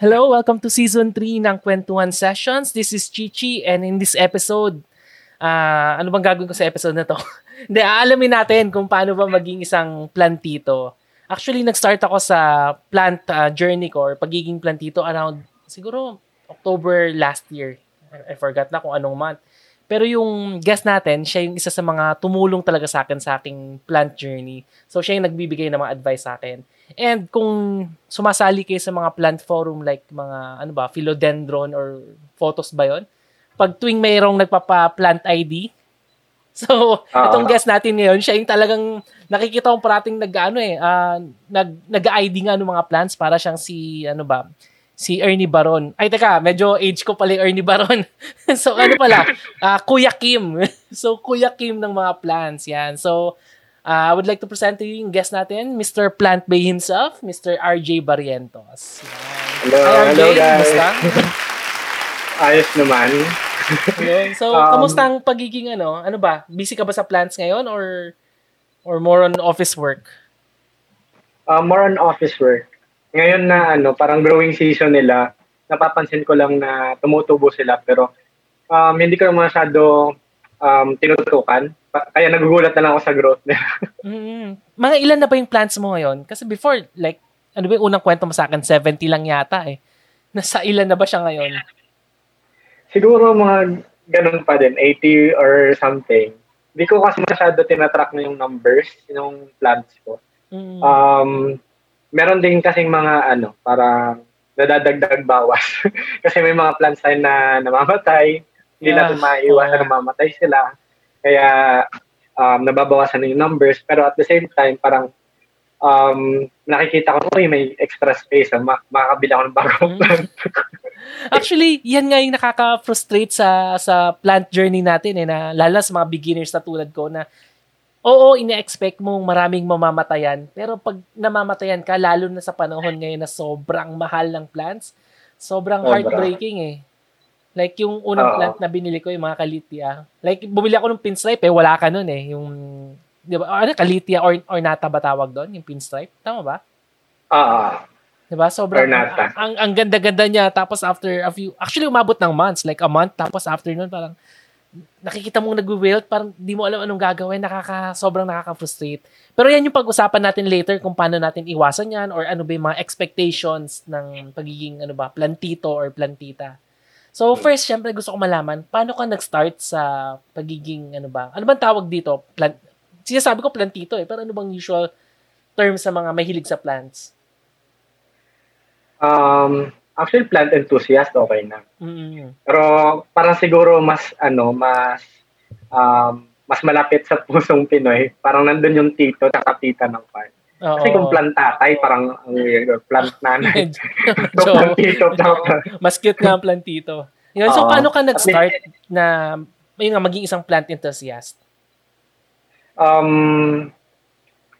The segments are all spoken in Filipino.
Hello, welcome to season 3 ng Kwentuhan Sessions. This is Chichi and in this episode, uh, ano bang gagawin ko sa episode na to? Hindi, aalamin natin kung paano ba maging isang plantito. Actually, nag-start ako sa plant uh, journey ko or pagiging plantito around siguro October last year. I forgot na kung anong month. Pero yung guest natin, siya yung isa sa mga tumulong talaga sa akin sa aking plant journey. So, siya yung nagbibigay ng mga advice sa akin. And kung sumasali kayo sa mga plant forum like mga, ano ba, philodendron or photos ba yon Pag tuwing mayroong nagpapa-plant ID, So, uh, itong guest natin ngayon, siya yung talagang nakikita kong parating nag ano eh, uh, nag nag-ID nga ng mga plants para siyang si ano ba, si Ernie Baron. Ay, teka, medyo age ko pala Ernie Baron. so, ano pala? Uh, Kuya Kim. so, Kuya Kim ng mga plants. Yan. So, uh, I would like to present to you yung guest natin, Mr. Plant Bay himself, Mr. RJ Barrientos. Hello, Hi, RJ. hello guys. Ayos naman. so, um, kamusta ang pagiging ano? Ano ba? Busy ka ba sa plants ngayon or or more on office work? Uh, more on office work ngayon na ano, parang growing season nila, napapansin ko lang na tumutubo sila pero um, hindi ko masyado um, tinutukan. Kaya nagugulat na lang ako sa growth nila. mm-hmm. Mga ilan na ba yung plants mo ngayon? Kasi before, like, ano ba yung unang kwento mo sa akin? 70 lang yata eh. Nasa ilan na ba siya ngayon? Siguro mga ganun pa din, 80 or something. Hindi ko kasi masyado tinatrack na yung numbers, yung plants ko. Mm. Um, meron din kasing mga ano, parang nadadagdag bawas. Kasi may mga plants tayo na namamatay, hindi yeah. natin maiiwasan yeah. na mamatay sila. Kaya um, nababawasan na yung numbers. Pero at the same time, parang um, nakikita ko, uy, may extra space. Ah, ma- makakabila ako ng bagong mm. plant. Actually, yan nga yung nakaka-frustrate sa sa plant journey natin eh, na lalo sa mga beginners na tulad ko na oo, ine-expect mong maraming mamamatayan. Pero pag namamatayan ka, lalo na sa panahon ngayon na sobrang mahal ng plants, sobrang heartbreaking eh. Like yung unang uh, plant na binili ko, yung mga kalitia. Like bumili ako ng pinstripe eh, wala ka nun eh. Yung, di ba, ano, kalitia or, or nata ba tawag doon? Yung pinstripe? Tama ba? Ah. Di ba? Sobrang, ang, ang, ang ganda-ganda niya. Tapos after a few, actually umabot ng months, like a month. Tapos after nun, parang, nakikita mong nagwi-wilt, parang di mo alam anong gagawin, nakaka, sobrang nakaka-frustrate. Pero yan yung pag-usapan natin later kung paano natin iwasan yan or ano ba yung mga expectations ng pagiging ano ba, plantito or plantita. So first, syempre gusto ko malaman, paano ka nag-start sa pagiging ano ba? Ano bang tawag dito? Plant, sinasabi ko plantito eh, pero ano bang usual term sa mga mahilig sa plants? Um, Actually, plant enthusiast, okay na. Mm-hmm. Pero parang siguro mas, ano, mas, um, mas malapit sa pusong Pinoy. Parang nandun yung tito at tita ng farm. Oo. Kasi kung plant tatay, parang ang weird. Plant nanay. so, plant tito. mas cute nga ang plant tito. Yun, so, paano ka nag-start na yun nga, maging isang plant enthusiast? Um,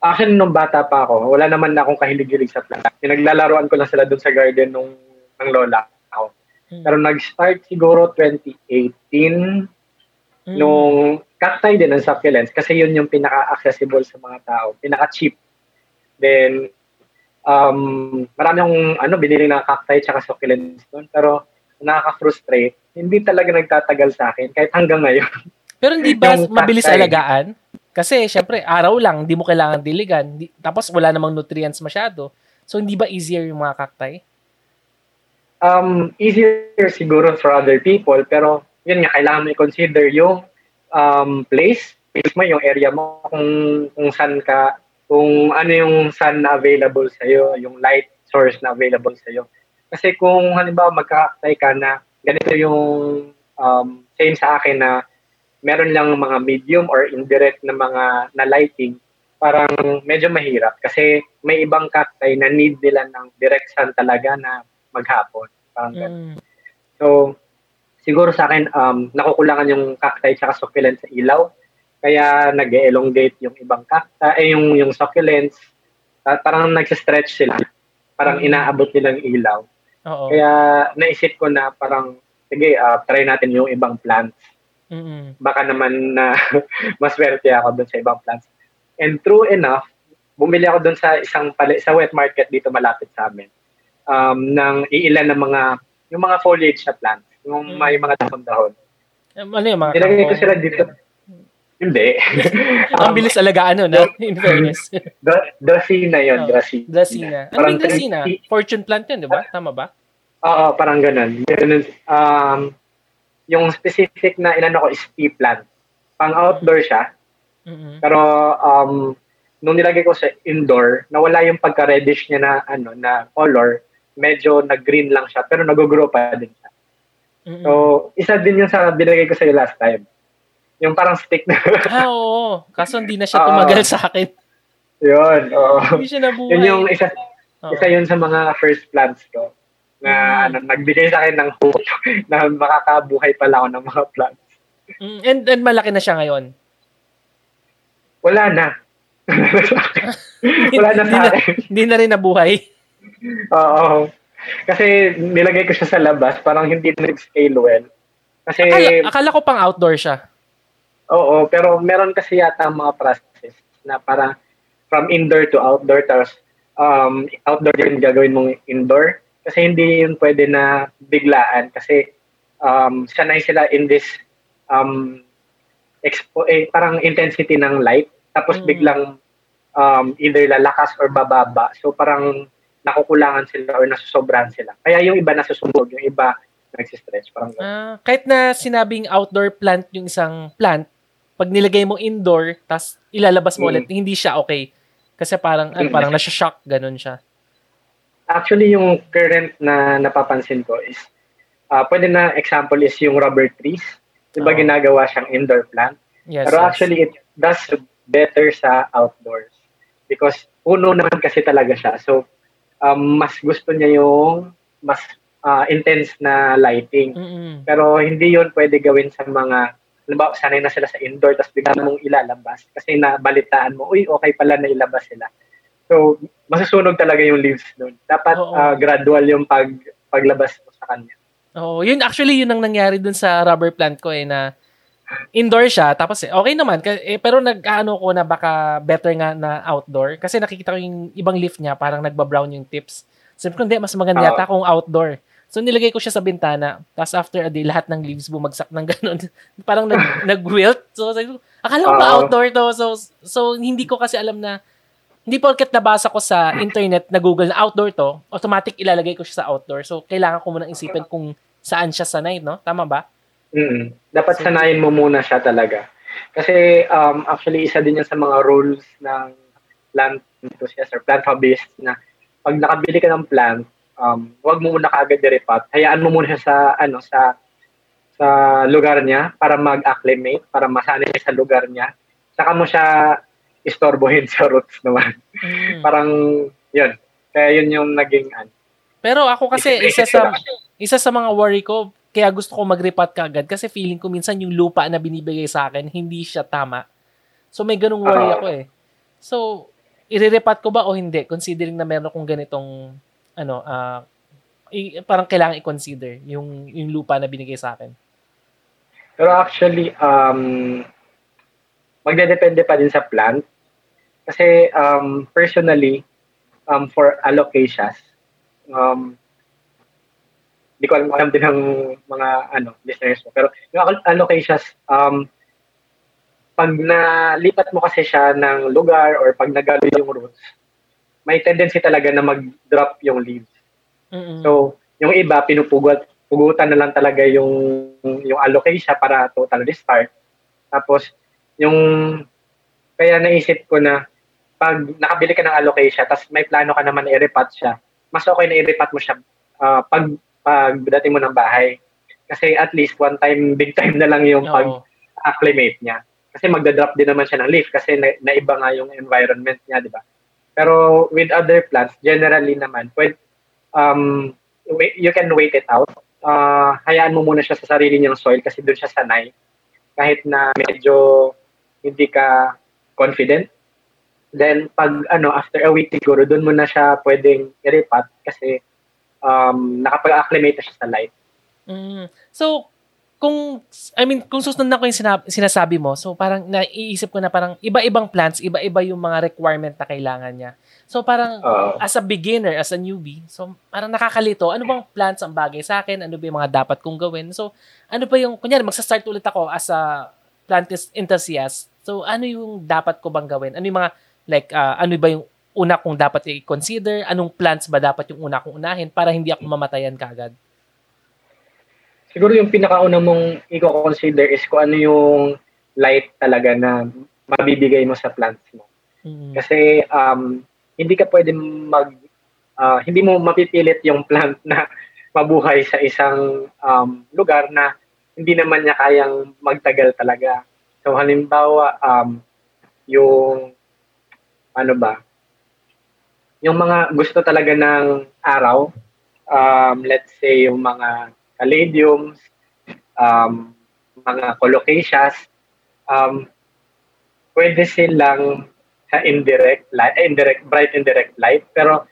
Actually, nung bata pa ako, wala naman na akong kahilig-hilig sa plant. Pinaglalaroan ko lang sila doon sa garden nung ng lola ako. Hmm. Pero nag-start siguro 2018 hmm. nung cacti din ng succulents kasi yun yung pinaka-accessible sa mga tao, pinaka-cheap. Then, um, marami akong ano, binili na cacti tsaka succulents doon. Pero nakaka-frustrate. Hindi talaga nagtatagal sa akin kahit hanggang ngayon. Pero hindi ba mabilis cacti, alagaan? Kasi syempre, araw lang, hindi mo kailangan diligan. Di, tapos wala namang nutrients masyado. So hindi ba easier yung mga cacti? um, easier siguro for other people, pero yun nga, kailangan mo i-consider yung um, place, place mo, yung area mo, kung, kung saan ka, kung ano yung sun na available sa'yo, yung light source na available sa'yo. Kasi kung halimbawa magkakaktay ka na ganito yung um, same sa akin na meron lang mga medium or indirect na mga na lighting, parang medyo mahirap kasi may ibang cacti na need nila ng direct sun talaga na maghapon. Parang mm. So, siguro sa akin, um, nakukulangan yung cacti at succulents sa ilaw. Kaya nag-elongate yung ibang cacti, eh, yung, yung succulents. Uh, parang nag-stretch sila. Parang mm. inaabot nilang ilaw. Oo. Kaya naisip ko na parang, sige, uh, try natin yung ibang plants. Mm-hmm. Baka naman na uh, maswerte ako dun sa ibang plants. And true enough, bumili ako dun sa isang pali, sa wet market dito malapit sa amin um, ng iilan ng mga, yung mga foliage na plants, yung Mm. may mga dahon-dahon. Um, Ano yung mga Nilagay ko sila dito. Hindi. Ang bilis alagaan, ano, no? In fairness. Dracena yun, Oh, Dracena. Dracena. Ano Parang yung Dracena? three- Fortune plant yun, di ba? Tama ba? Oo, parang ganun. ganun. Um, yung specific na inano ko is tea plant. Pang outdoor siya, mm pero um, nung nilagay ko sa indoor, nawala yung pagka-reddish niya na ano na color, medyo nag-green lang siya, pero nag-grow pa din siya. So, isa din yung sa binigay ko sa'yo last time. Yung parang stick na. ah, oo. Kaso hindi na siya Oo. tumagal sa akin. yun, oo. Hindi siya nabuhay. Yun yung isa, Oo. isa yun sa mga first plants ko na Mm. ano, nagbigay sa akin ng hope na makakabuhay pala ako ng mga plants. Mm, and, and malaki na siya ngayon. Wala na. Wala na sa akin. hindi na rin nabuhay. Oo. Kasi nilagay ko siya sa labas, parang hindi na scale well. Kasi, Akala, akala ko pang outdoor siya. Oo, pero meron kasi yata mga process na parang from indoor to outdoor, tapos um, outdoor din gagawin mong indoor. Kasi hindi yun pwede na biglaan kasi um, sanay sila in this um, expo, eh, parang intensity ng light. Tapos Mm. biglang um, either lalakas or bababa. So parang nakukulangan sila or nasusobrahan sila. Kaya yung iba nasusumbog, yung iba nagsistretch. Parang ganun. Ah, kahit na sinabing outdoor plant yung isang plant, pag nilagay mo indoor, tas ilalabas mo Mm. ulit, hindi siya okay. Kasi parang, ano, parang nasya-shock, ganun siya. Actually, yung current na napapansin ko is, uh, pwede na example is yung rubber trees. Diba Oo. ginagawa siyang indoor plant? Yes, Pero yes. actually, it does better sa outdoors. Because puno naman kasi talaga siya. So, um, mas gusto niya yung mas uh, intense na lighting. Mm-mm. Pero hindi yun pwede gawin sa mga, halimbawa, sanay na sila sa indoor, tapos bigla mong ilalabas. Kasi nabalitaan mo, uy, okay pala na ilabas sila. So, masusunog talaga yung leaves nun. Dapat Oo. ah, gradual yung pag, paglabas mo sa kanya. Oo, yun actually yun ang nangyari dun sa rubber plant ko eh na indoor siya tapos eh, okay naman eh, pero nag-ano ko na baka better nga na outdoor kasi nakikita ko yung ibang leaf niya parang nagba-brown yung tips. Sabi ko hindi mas maganda Oo. yata kung outdoor. So nilagay ko siya sa bintana tapos after a day lahat ng leaves bumagsak ng ganun. parang nag nag-wilt. So sabi ko, akala ko ba Oo. outdoor to? So so hindi ko kasi alam na hindi porket nabasa ko sa internet na Google na outdoor to, automatic ilalagay ko siya sa outdoor. So, kailangan ko munang isipin kung saan siya sanay, no? Tama ba? mm Dapat So- sanayin mo muna siya talaga. Kasi um, actually isa din yan sa mga rules ng plant enthusiast or plant hobbyist na pag nakabili ka ng plant, um, huwag mo muna kaagad i-repot. Hayaan mo muna siya sa ano sa sa lugar niya para mag-acclimate, para masanay sa lugar niya. Saka mo siya istorbohin sa roots naman. Mm. Parang yun. Kaya yun yung naging ano. Pero ako kasi isa sa isa sa mga worry ko, kaya gusto ko mag-repot kaagad kasi feeling ko minsan yung lupa na binibigay sa akin, hindi siya tama. So may ganung worry Oo. ako eh. So, ire-repot ko ba o hindi? Considering na meron akong ganitong, ano, ah, i- parang kailangan i-consider yung, yung lupa na binigay sa akin. Pero actually, um, magdedepende pa din sa plant. Kasi um, personally, um, for alocasias, um, hindi ko alam, alam din ng mga ano, listeners mo. Pero yung al- alocasias, um, pag nalipat mo kasi siya ng lugar or pag nagalo yung roots, may tendency talaga na mag-drop yung leaves. Mm-mm. So, yung iba, pinupugot, pugutan na lang talaga yung, yung alocasia para total restart. Tapos, yung, kaya naisip ko na, pag nakabili ka ng alocasia, tapos may plano ka naman na i-repot siya, mas okay na i-repot mo siya ah, pag, pag dating mo ng bahay. Kasi at least one time, big time na lang yung Oo. pag-acclimate niya. Kasi magda-drop din naman siya ng leaf kasi na, naiba nga yung environment niya, di ba? Pero with other plants, generally naman, pwede, um, you can wait it out. Uh, hayaan mo muna siya sa sarili niyang soil kasi doon siya sanay. Kahit na medyo hindi ka confident. Then, pag ano, after a week siguro, doon mo na siya pwedeng i-repot kasi um, nakapag-acclimate na siya sa light. Mm. So, kung, I mean, kung susunod ko yung sinab- sinasabi mo, so parang naiisip ko na parang iba-ibang plants, iba-iba yung mga requirement na kailangan niya. So parang Oo. as a beginner, as a newbie, so parang nakakalito, ano bang plants ang bagay sa akin? Ano ba yung mga dapat kong gawin? So ano ba yung, kunyari, magsa-start ulit ako as a plant enthusiast. So ano yung dapat ko bang gawin? Ano yung mga, like, ah, ano ba yung una kong dapat i-consider? Anong plants ba dapat yung una kong unahin para hindi ako mamatayan kaagad? Siguro yung pinakauna mong i-consider is kung ano yung light talaga na mabibigay mo sa plants mo. Mm. Kasi um, hindi ka pwede mag ah, hindi mo mapipilit yung plant na mabuhay sa isang um, lugar na hindi naman niya kayang magtagal talaga. So halimbawa um, yung ano ba? Yung mga gusto talaga ng araw, um, let's say yung mga caladiums, um, mga colocaceas, um, pwede silang sa indirect light, eh, indirect, bright indirect light, pero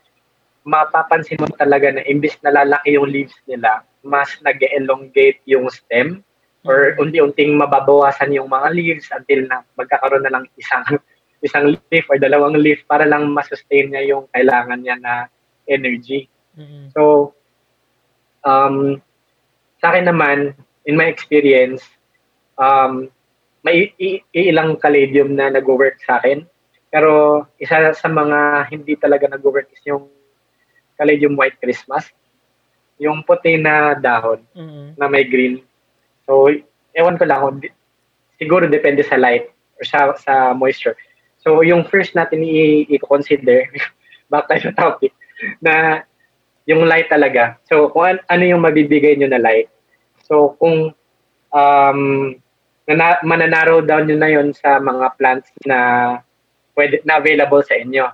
mapapansin mo talaga na imbis na lalaki yung leaves nila, mas nag elongate yung stem or unti-unting mababawasan yung mga leaves until na magkakaroon na lang isang isang leaf or dalawang leaf para lang masustain niya yung kailangan niya na energy. Mm. So, um, sa akin naman, in my experience, um, may i- i- ilang caladium na nag-work sa akin. Pero isa sa mga hindi talaga nag-work is yung caladium white Christmas. Yung puti na dahon Mm. na may green. So, ewan ko lang, kung di- siguro depende sa light or sa, sa moisture. So, yung first natin i- i-consider, back tayo sa topic, na yung light talaga. So, kung an- ano yung mabibigay nyo na light. So, kung um, na, mananarrow down nyo na yon sa mga plants na pwede na available sa inyo.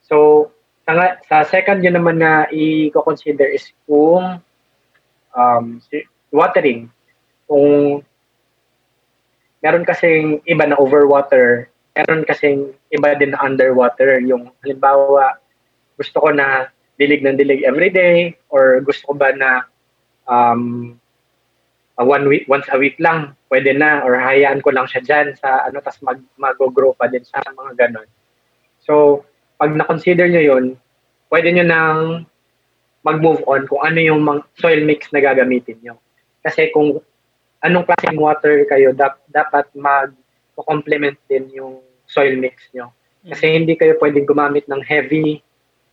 So, sa, sa second yun naman na i-consider is kung um, watering. Kung meron kasing iba na overwater, meron kasing iba din na underwater. Yung halimbawa, gusto ko na dilig ng dilig everyday or gusto ko ba na um, uh, one week, once a week lang, pwede na or hayaan ko lang siya dyan sa ano, tas mag, mag-grow pa din sa mga ganon. So, pag na-consider nyo yun, pwede nyo nang mag-move on kung ano yung soil mix na gagamitin nyo. Kasi kung anong klaseng water kayo, dap, dapat mag-complement din yung soil mix nyo. Kasi hindi kayo pwedeng gumamit ng heavy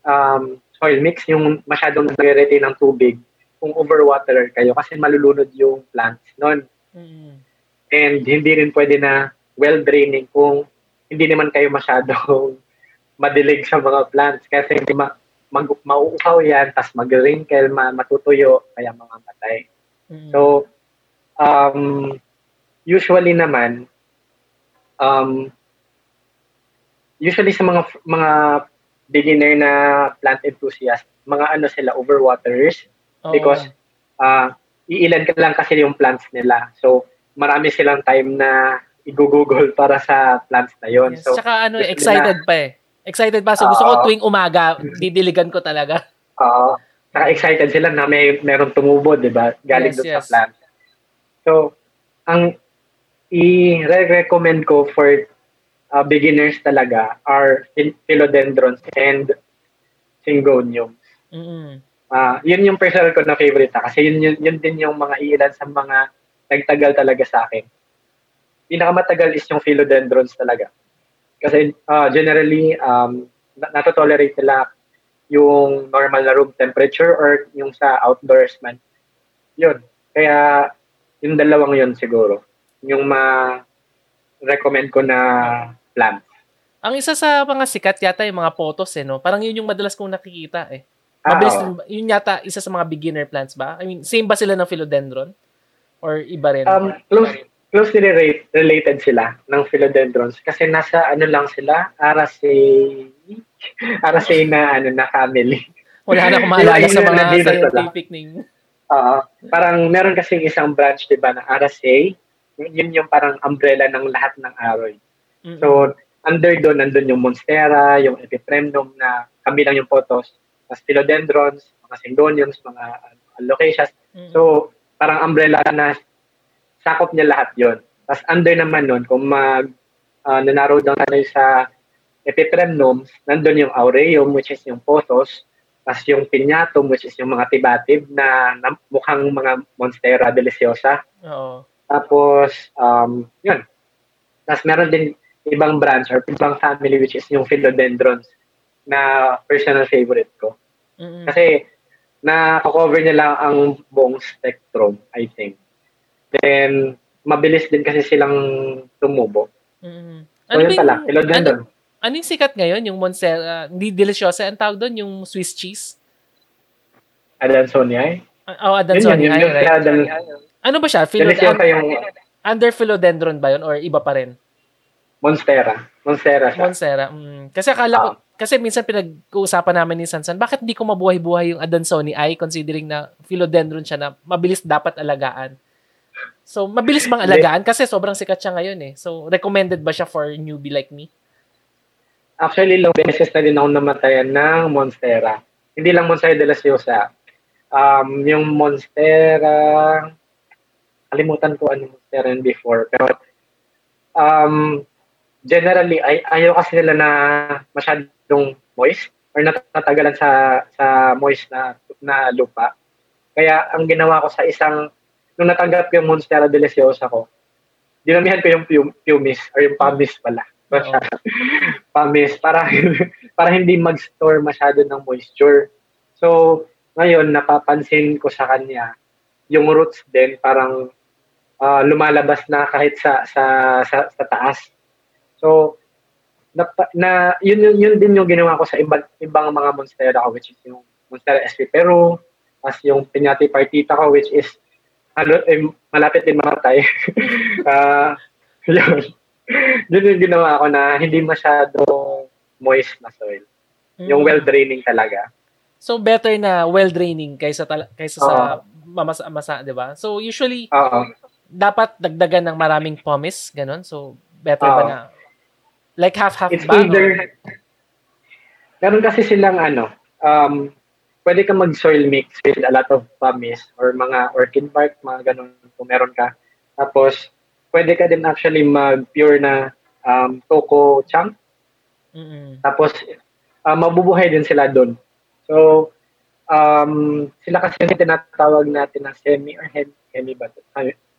um, soil mix, yung masyadong nagre-retain ng tubig kung overwater kayo kasi malulunod yung plants nun. Mm. And hindi rin pwede na well-draining kung hindi naman kayo masyadong madilig sa mga plants kasi hindi ma mag mauuhaw yan, tas mag-wrinkle, ma- matutuyo, kaya mga matay. Mm. So, um, usually naman, um, usually sa mga mga beginner na plant enthusiast, mga ano sila, overwaterers, Oo. because uh, iilan ka lang kasi yung plants nila. So, marami silang time na i-google para sa plants na yon. Yes. So, Tsaka ano, gusto excited pa eh. Excited pa. So gusto ko Oo. tuwing umaga, didiligan ko talaga. uh, saka excited sila na may meron tumubo, 'di ba? Galing Yes, doon yes. sa plant. So, ang i-recommend ko for uh, beginners talaga are phil- philodendrons and syngoniums. Mm. Ah, yun yung personal ko na favorite ah, kasi yun, yun, yun din yung mga ilan sa mga nagtagal talaga sa akin. Pinakamatagal is yung philodendrons talaga. Kasi ah, generally, um, na- natotolerate nila yung normal na room temperature or yung sa outdoors man. Yun. Kaya yung dalawang yun siguro. Yung ma-recommend ko na plant. Ang isa sa mga sikat yata yung mga photos eh, no? Parang yun yung madalas kong nakikita eh. Ah, Mabilis din ba- yun yata isa sa mga beginner plants ba? I mean, same ba sila ng philodendron? Or iba rin? Um, close, closely relate, related sila ng philodendrons kasi nasa ano lang sila, Araceae, Araceae na ano na family. Wala na akong maalala sa mga scientific name. Oo. parang meron kasing isang branch 'di ba ng Araceae. Yun, yun yung parang umbrella ng lahat ng aroy. Mm-mm. So, under doon nandun yung Monstera, yung Epipremnum na kabilang yung photos, mas philodendrons, mga syngoniums, mga uh, alocaceas. Mm-mm. So, parang umbrella na sakop niya lahat yon. Tapos under naman nun, kung mag uh, nanarrow down tayo sa epipremnums, nandun yung aureum, which is yung pothos, tapos yung pinyatum, which is yung mga tibatib na, na mukhang mga monstera deliciosa. Oo. Tapos, um, yun. Tapos meron din ibang branch or ibang family which is yung philodendrons na personal favorite ko. Mm-mm. Kasi na-cover niya lang ang buong spectrum, I think. Then, mabilis din kasi silang tumubo. Mm-mm. So, yun ba pala, philodendron. ano, ano yung sikat ngayon? Yung Monstera, hindi deliciosa, ang tawag doon, yung Swiss cheese? Adansoniae. Ah, Oh, Yun Adansonii, yun, yun, yun, right? Adan- Ano ba siya? Philo- Deliciosa yung under philodendron ba yun or iba pa rin? Monstera. Monstera siya. Monstera. Mm. Kasi akala ko, kasi minsan pinag-uusapan namin ni Sansan, bakit di ko mabuhay-buhay yung Adansonii ay considering na philodendron siya na mabilis dapat alagaan? So, mabilis bang alagaan? Kasi sobrang sikat siya ngayon eh. So, recommended ba siya for newbie like me? Actually, ilang beses na din ako namatayan ng Monstera. Hindi lang Monstera de la Siosa. Um, yung Monstera, kalimutan ko ano Monstera yun before. Pero, um, generally, ay, ayaw kasi nila na masyadong moist or natatagalan sa sa moist na, na lupa. Kaya, ang ginawa ko sa isang, nung natanggap yung Monstera de la Siosa ko, dinamihan ko yung pum- pumice or yung pumice pala. Oo. pumice para para hindi mag-store masyado ng moisture. So, ngayon napapansin ko sa kanya yung roots din parang ah, lumalabas na kahit sa sa sa, sa taas. So, na, na yun, yun yun din yung ginawa ko sa ibang ibang mga monstera ko which is yung monstera SP Peru, as yung piñati partita ko which is ano, eh, malapit din mamatay. Ah, yun. yun yung ginawa ko na hindi masyado moist na soil. Yung Mm. well draining talaga. So, better na well-draining kaysa, tala- kaysa sa mamasa-masa, di ba? So, usually, Oo. dapat dagdagan ng maraming pumice, ganun. So, better ba Oo. na? Like half-half It's ba? either, meron kasi silang ano, um, pwede ka mag-soil mix with a lot of pumice or mga orchid bark, mga ganun kung meron ka. Tapos, pwede ka din actually mag-pure na um, coco chunk. Mm-mm. Tapos, uh, mabubuhay din sila doon. So, um, sila kasi yung tinatawag natin na semi or hem, hemi ba?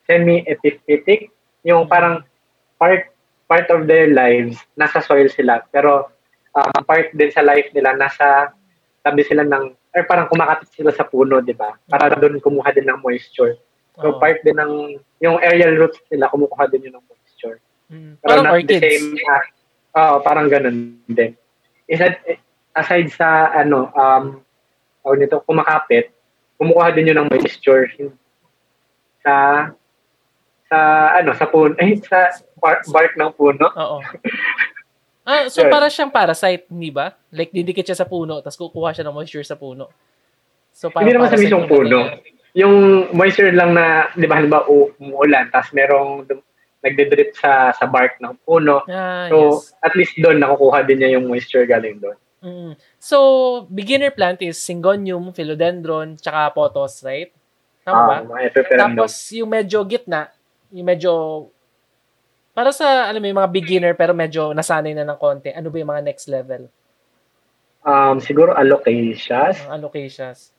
Semi-epiphytic. Yung parang part part of their lives, nasa soil sila. Pero um, part din sa life nila, nasa tabi sila ng, or parang kumakapit sila sa puno, di ba? Para doon kumuha din ng moisture. So, Oo. part din ng, yung aerial roots nila, kumukuha din yun ng moisture. Mm. Pero Parang not orchids. the same as, oo, parang ganun din. Isa, aside sa, ano, um, tawag nito, kumakapit, kumukuha din yun ng moisture sa, sa, ano, sa puno, eh, sa bar- bark ng puno. Oo. Ah, so para siyang parasite, hindi ba? Like didikit siya sa puno, tapos kukuha siya ng moisture sa puno. So Hindi naman sa mismong puno. dating. Yung moisture lang na, di ba, halimbawa, umuulan, tapos merong nagde-drip sa, sa bark ng puno. Ah, So, yes. at least doon, nakukuha din niya yung moisture galing doon. Mm. So, beginner plant is Syngonium, Philodendron, tsaka Pothos, right? Tama ba? Ah, Tapos, yung medyo gitna, yung medyo, para sa, alam mo, yung mga beginner, pero medyo nasanay na ng konti, ano ba yung mga next level? Um, siguro alocasias. Ang allocations.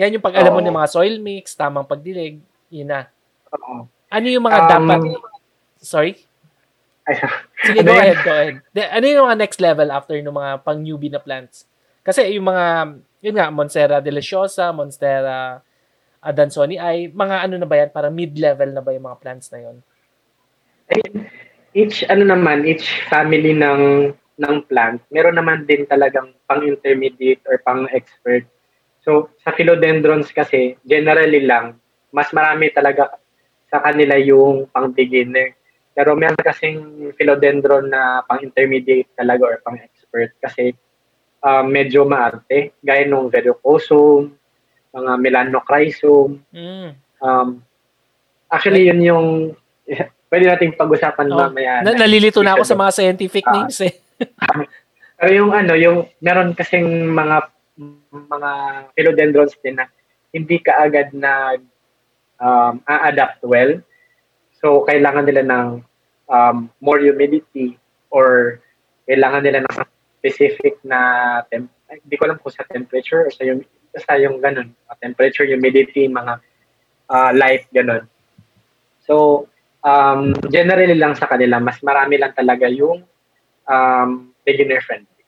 Yan yung pag alam mo Oo. ng mga soil mix, tamang pagdilig, yun na. Oo. Ano yung mga Um, dapat, sorry? Ay, Sige, Ano go yan? ahead, go ahead. De, ano yung mga next level after ng mga pang newbie na plants? Kasi yung mga, yun nga, Monstera deliciosa, Monstera Adansonii, ay mga ano na ba yan? Parang mid-level na ba yung mga plants na yun? each ano naman each family ng ng plant meron naman din talagang pang intermediate or pang expert so sa philodendrons kasi generally lang mas marami talaga sa kanila yung pang beginner pero meron kasing philodendron na pang intermediate talaga or pang expert kasi um, medyo maarte gaya nung verrucosum mga melanocrysum Mm. um, actually yun yung pwede nating pag-usapan Oh, mamaya Na, nalilito na ako sa mga scientific Ah. names eh. Pero yung ano, yung meron kasing mga mga philodendrons din na hindi ka agad na um, a-adapt well. So, kailangan nila ng um, more humidity or kailangan nila ng specific na temp hindi ko alam kung sa temperature or sa yung sa yung ganun, temperature, humidity, mga uh, light ganun. So, um, generally lang sa kanila, mas marami lang talaga yung um, beginner friendly.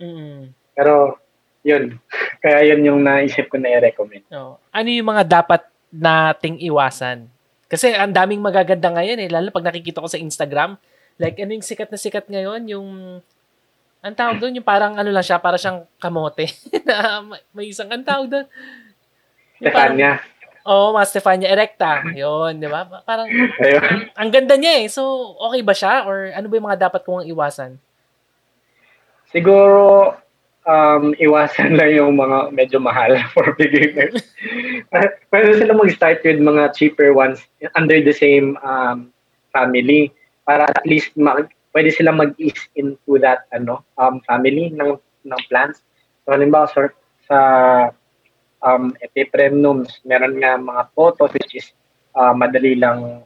Mm-hmm. Pero, yun. Kaya yun yung naisip ko na i-recommend. Oh. Ano yung mga dapat nating iwasan? Kasi ang daming magaganda ngayon eh, lalo pag nakikita ko sa Instagram, like ano yung sikat na sikat ngayon, yung ang tawag doon, yung parang ano lang siya, para siyang kamote. na may isang, ang tawag doon. Stefania. Oo, oh, mga Stefania Erecta. Yun, di ba? Parang. Ang, ang ganda niya eh. So, okay ba siya? Or ano ba yung mga dapat kong iwasan? Siguro, um, iwasan lang yung mga medyo mahal for beginners. Pwede sila mag-start with mga cheaper ones under the same um, family para at least mag, pwede sila mag-ease into that ano um, family ng ng plants. So halimbawa sa, sa um, epipremnums, meron nga mga photos which is uh, madali lang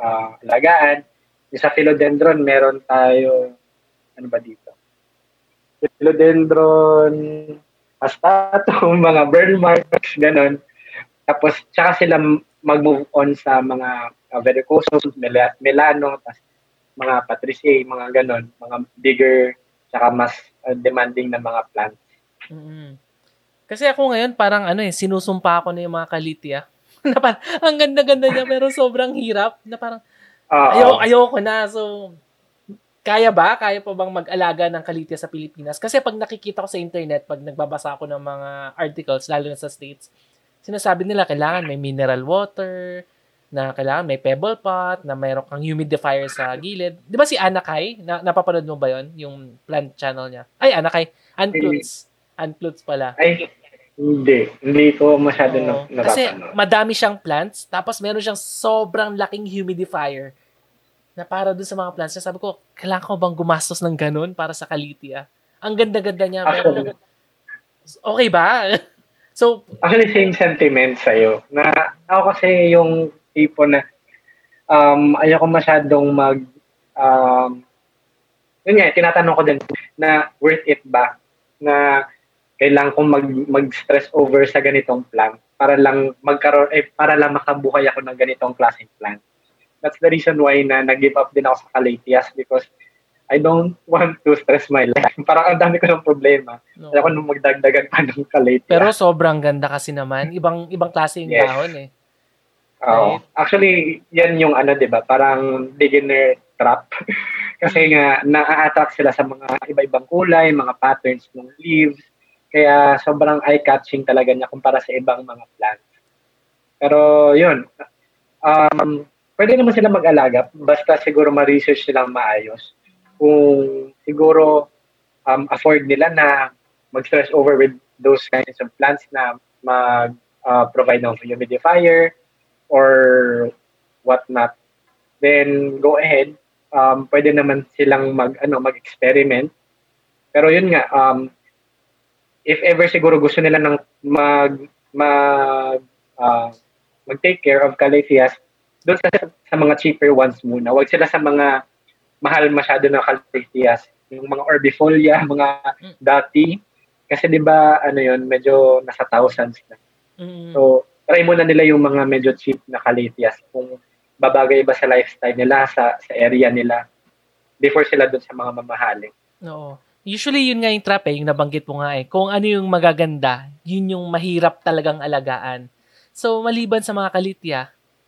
uh, alagaan. Sa philodendron, meron tayo, ano ba dito? Philodendron, astato, mga burn marks, ganun. Tapos, tsaka sila mag-move on sa mga uh, verrucosus, melano, tapos mga patrice, mga ganon, mga bigger, tsaka mas uh, demanding na mga plants. Mm-hmm. Kasi ako ngayon parang ano eh, sinusumpa ako na yung mga kalitya. na parang, ang ganda-ganda niya pero sobrang hirap na parang uh, ayaw, ayoko na. So, kaya ba? Kaya pa bang mag-alaga ng kalitya sa Pilipinas? Kasi pag nakikita ko sa internet, pag nagbabasa ako ng mga articles, lalo na sa States, sinasabi nila kailangan may mineral water, na kailangan may pebble pot, na mayroon kang humidifier sa gilid. Di ba si Anakay? Na, napapanood mo ba yon Yung plant channel niya. Ay, Anakay. Unclutz. Unclutz pala. Ay, hindi. Hindi ko masyado oh, na Kasi madami siyang plants, tapos meron siyang sobrang laking humidifier na para dun sa mga plants. Sabi ko, kailangan ko bang gumastos ng ganun para sa kalitia? Ang ganda-ganda niya. Pero, okay ba? so, actually, same sentiment sa'yo. Na ako kasi yung tipo na um, ayoko masyadong mag um, yun nga, tinatanong ko din na worth it ba na kailangan kong mag, mag-stress over sa ganitong plan para lang magkaroon, eh, para lang makabuhay ako ng ganitong klaseng plan. That's the reason why na nag-give up din ako sa Calatias because I don't want to stress my life. Parang ang dami ko ng problema. No. Ayoko nung magdagdagan pa ng Calatias. Pero sobrang ganda kasi naman. Ibang ibang klase yung yes. dahon eh. Oo. Right? Actually, yan yung ano, 'di ba? Parang beginner trap. Kasi nga na-attract sila sa mga iba-ibang kulay, mga patterns ng leaves. Kaya sobrang eye-catching talaga niya kumpara sa ibang mga plants. Pero 'yun. Um, pwede naman sila mag-alaga basta siguro ma-research silang maayos. Kung siguro um, afford nila na mag-stress over with those kinds of plants na mag uh, provide ng humidifier, or whatnot, then go ahead. Um, pwede naman silang mag, ano, mag-experiment. Pero yun nga, um, if ever siguro gusto nila ng mag, mag, uh, mag-take care of calatheas, doon sa, sa mga cheaper ones muna. Huwag sila sa mga mahal masyado na calatheas. Yung mga orbifolia, mga mm. dati. Kasi di ba ano yun, medyo nasa thousands na. Mm. So, try muna nila yung mga medyo cheap na kalitias kung babagay ba sa lifestyle nila, sa, sa area nila before sila dun sa mga mamahaling. Oo. Usually yun nga yung trap eh, yung nabanggit mo nga eh. Kung ano yung magaganda, yun yung mahirap talagang alagaan. So maliban sa mga kalitya,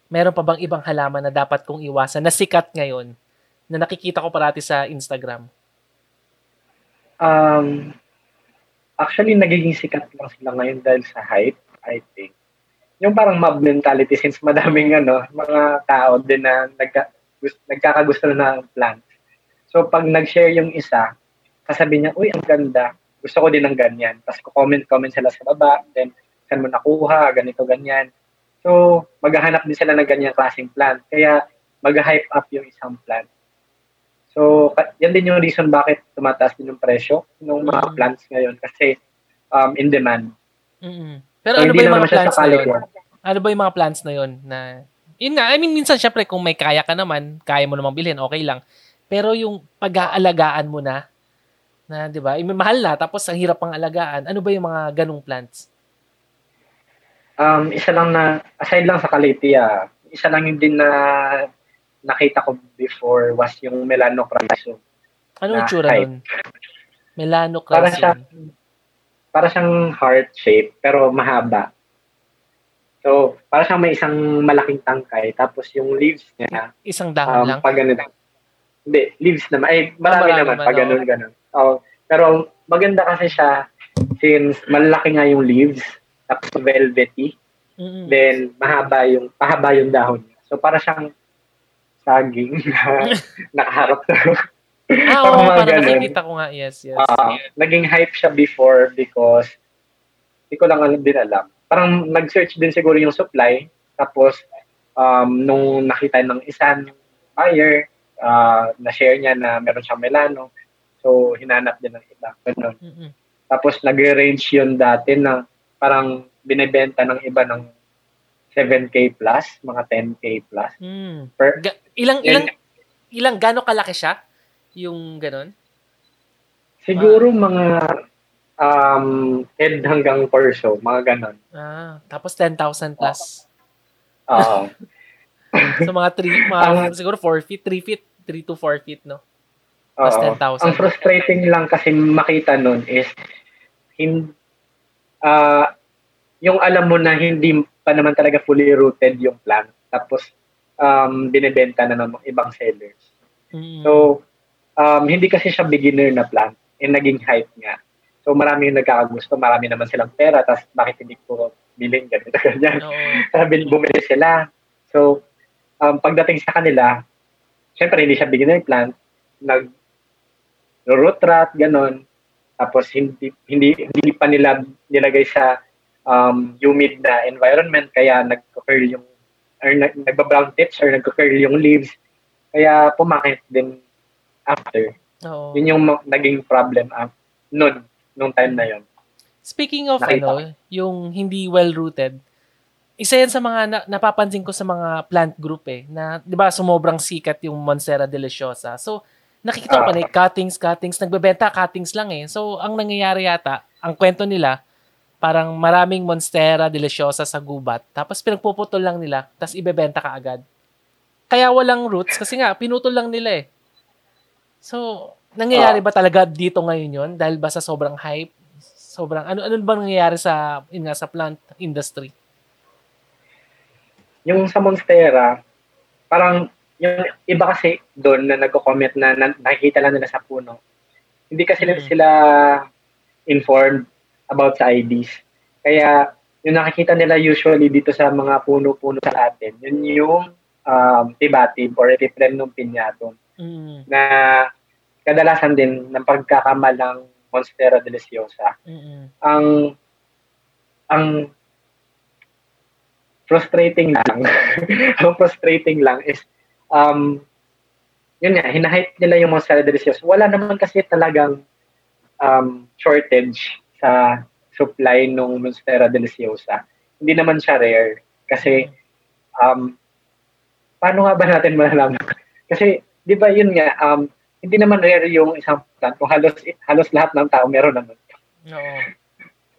meron pa bang ibang halaman na dapat kong iwasan na sikat ngayon na nakikita ko parati sa Instagram? Um, actually, nagiging sikat lang sila ngayon dahil sa hype, I think yung parang mob mentality since madaming ano, mga tao din na nagka, nagkakagusto na ng plants. So pag nag-share yung isa, sasabihin niya, uy, ang ganda, gusto ko din ng ganyan. Tapos comment-comment sila sa baba, then saan mo nakuha, ganito, ganyan. So maghahanap din sila ng ganyang klaseng plant. Kaya mag-hype up yung isang plant. So yan din yung reason bakit tumataas din yung presyo ng mga mm. plants ngayon kasi um, in demand. Mm-hmm. Pero ano ba yung mga plants na yun? Ano ba yung mga plants na yun na Yun nga, I mean, minsan syempre kung may kaya ka naman, kaya mo namang bilhin, okay lang. Pero yung pag-aalagaan mo na, na 'di ba? May mahal na tapos ang hirap pang alagaan. Ano ba yung mga ganung plants? Um, isa lang na aside lang sa Calathea, isa lang yung din na nakita ko before was yung Melanocrasum. Ano yung tsura nun? Melanocrasum. Para siyang para siyang heart shape pero mahaba. So, para siyang may isang malaking tangkay tapos yung leaves niya isang dahon um, lang. Pag ganun. Hindi, leaves naman. Eh, marami, marami naman naman, pag ganun ganun. Oh, pero maganda kasi siya since malaki nga yung leaves tapos velvety. Mm-mm. Then mahaba yung pahaba yung dahon niya. So para siyang saging na nakaharap na. Ah, oo, Parang parang nakikita ko nga. Yes, yes. Ah, naging hype siya before because hindi ko lang alam din alam. Parang nag-search din siguro yung supply tapos um, nung nakita ng isang buyer, uh, na-share niya na meron siyang melano. So, hinanap din ng iba. Ganun. Mm-mm. Tapos, nag-range yun dati na parang binibenta ng iba ng 7K plus, mga 10K plus. Mm. Per, Ga- ilang, ilang, ilang, gano'ng kalaki siya? Yung ganon? siguro mga um, head hanggang torso, mga ganon. Ah, tapos 10,000 plus. Oo. So mga 3, mga Ang- siguro 4 feet, 3 feet, 3 to 4 feet, no? Plus Oo. 10,000. Ang frustrating lang kasi makita nun is hin, ah, yung alam mo na hindi pa naman talaga fully rooted yung plant. Tapos, um, binibenta na ng ibang sellers. Mm. So, um, hindi kasi siya beginner na plant. And naging hype nga. So, marami yung nagkakagusto. Marami naman silang pera. Tapos, bakit hindi ko bilhin ganito, ganyan. Sabi, bumili sila. So, um, pagdating sa kanila, syempre hindi siya beginner plant, nag root rat, ganon. Tapos hindi, hindi, hindi pa nila nilagay sa um, humid na environment, kaya nag-curl yung, or nag, nagba-brown tips or nag-curl yung leaves. Kaya pumakit din after. Oo. Yun yung naging problem uh, nun, nung time na yun. Speaking of Nakita ano, yung hindi well-rooted, isa yan sa mga na- napapansin ko sa mga plant group eh, na 'di ba sumobrang sikat yung Monstera deliciosa. So, nakikita ko pa Ah. na eh, cuttings, cuttings, nagbebenta cuttings lang eh. So, ang nangyayari yata, ang kwento nila, parang maraming Monstera deliciosa sa gubat, tapos pinagpuputol lang nila, tapos ibebenta ka agad. Kaya walang roots kasi nga pinutol lang nila eh. So, nangyayari ba talaga dito ngayon 'yon dahil ba sa sobrang hype? Sobrang ano ano ba nangyayari sa yun nga sa plant industry? yung sa Monstera, parang yung iba kasi doon na nagko-comment na, na nakikita lang nila sa puno. Hindi kasi Mhm. sila informed about sa IDs. Kaya yung nakikita nila usually dito sa mga puno-puno sa atin, yun yung um, tibatib or epiprenum pinyatum Mm. na kadalasan din ng pagkakamalang Monstera deliciosa Mm. ang ang frustrating lang ang frustrating lang is um yun nga hinahype nila yung Monstera deliciosa wala naman kasi talagang um shortage sa supply ng Monstera deliciosa hindi naman siya rare kasi um paano nga ba natin malalaman kasi di ba yun nga um hindi naman rare yung isang plant kung halos halos lahat ng tao meron naman Oo.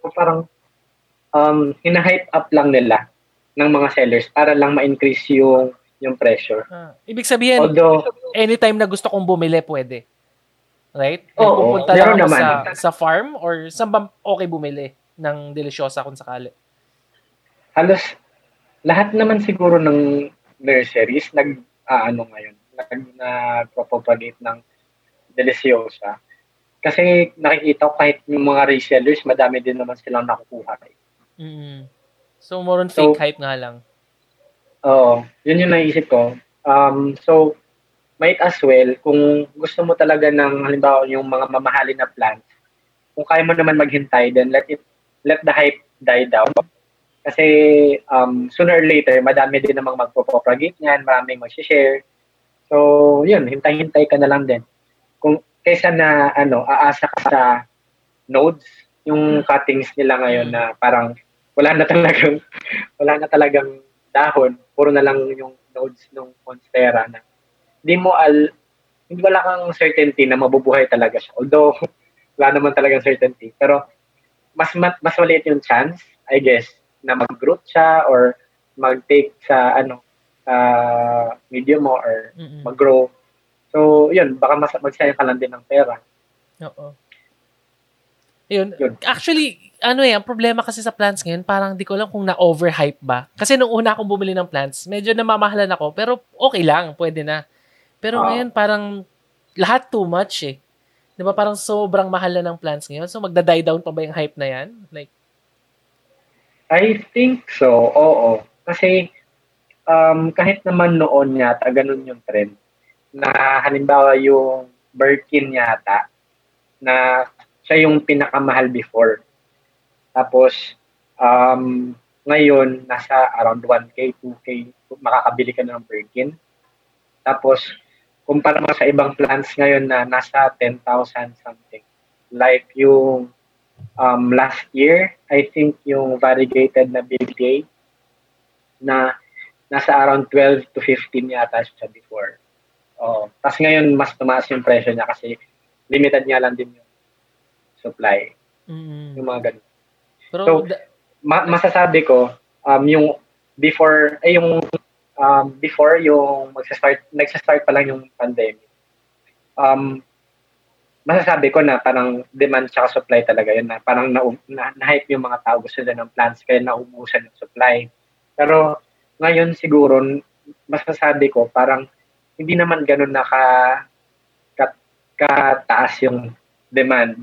So, parang um, hina-hype up lang nila ng mga sellers para lang ma-increase yung yung pressure. Ah, ibig sabihin, Although, anytime na gusto kong bumili, pwede. Right? Oo, Pupunta lang naman. sa, sa farm or saan ba okay bumili ng delisyosa kung sakali? halos lahat naman siguro ng nurseries nag ah, ano ngayon, nagpropagate ng deliciosa. Kasi nakikita ko kahit yung mga resellers, madami din naman silang nakukuha. Mm. So, more on So- fake hype nga lang. Oo, yun yung naisip ko. Um, so, might as well, kung gusto mo talaga ng, halimbawa, yung mga mamahalin na plants, kung kaya mo naman maghintay, then let it, let the hype die down. Kasi um, sooner or later, madami din namang magpropagate niyan, maraming mag-share. So, yun, hintay-hintay ka na lang din. Kung kaysa na ano, aasa ka sa nodes, yung cuttings nila ngayon na parang wala na talagang wala na talagang dahon, puro na lang yung nodes ng monstera na hindi mo al hindi wala kang certainty na mabubuhay talaga siya. Although wala naman talagang certainty, pero mas mas maliit yung chance, I guess, na mag-root siya or mag-take sa ano uh, medium mo or Mm-mm. mag-grow. So, yun, baka mas magsayang ka lang din ng pera. Oo. Yun. yun. Actually, ano eh, ang problema kasi sa plants ngayon, parang di ko alam kung na-overhype ba. Kasi nung una akong bumili ng plants, medyo namamahalan ako, pero okay lang, pwede na. Pero uh, ngayon, parang lahat too much eh. Di ba parang sobrang mahal na ng plants ngayon? So magda-die down pa ba yung hype na yan? Like, I think so, oo. Kasi um, kahit naman noon yata, ganun yung trend. Na halimbawa yung Birkin yata, na siya yung pinakamahal before. Tapos, um, ngayon, nasa around 1K, 2K, makakabili ka ng Birkin. Tapos, kumpara mo sa ibang plants ngayon na nasa 10,000 something. Like yung um, last year, I think yung variegated na BBA na nasa around 12 to 15 yata siya before. Oh, tapos ngayon mas tumaas yung presyo niya kasi limited niya lang din yung supply. Mm-hmm. Yung mga ganun. Pero, so, ma- masasabi ko, um, yung before, ay yung um, before yung magsa-start, nagsa-start pa lang yung pandemic, um, masasabi ko na parang demand tsaka supply talaga yun na parang na, na, na-hype yung mga tao gusto nila ng plants kaya naubusan yung supply. Pero ngayon siguro masasabi ko parang hindi naman ganun na ka, ka kataas yung demand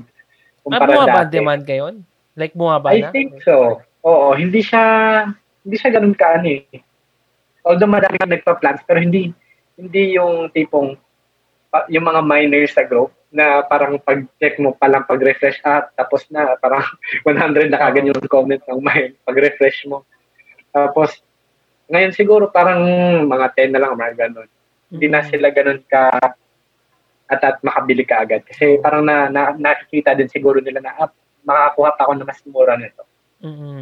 Kumpara ah, bumaba dati. demand ngayon? Like bumaba I na? I think so. Oo, hindi siya hindi siya ganun kaano eh. Although marami kang nagpa-plans pero hindi hindi yung tipong yung mga miners sa group na parang pag-check mo pa lang pag-refresh at tapos na parang 100 na kagad yung comment ng mine pag-refresh mo. Tapos ngayon siguro parang mga 10 na lang mga ganun. Hindi na mm. sila ganun ka at at makabili ka agad. Kasi parang na, na nakikita din siguro nila na ah, makakuha pa ako na mas mura nito. Mm-hmm.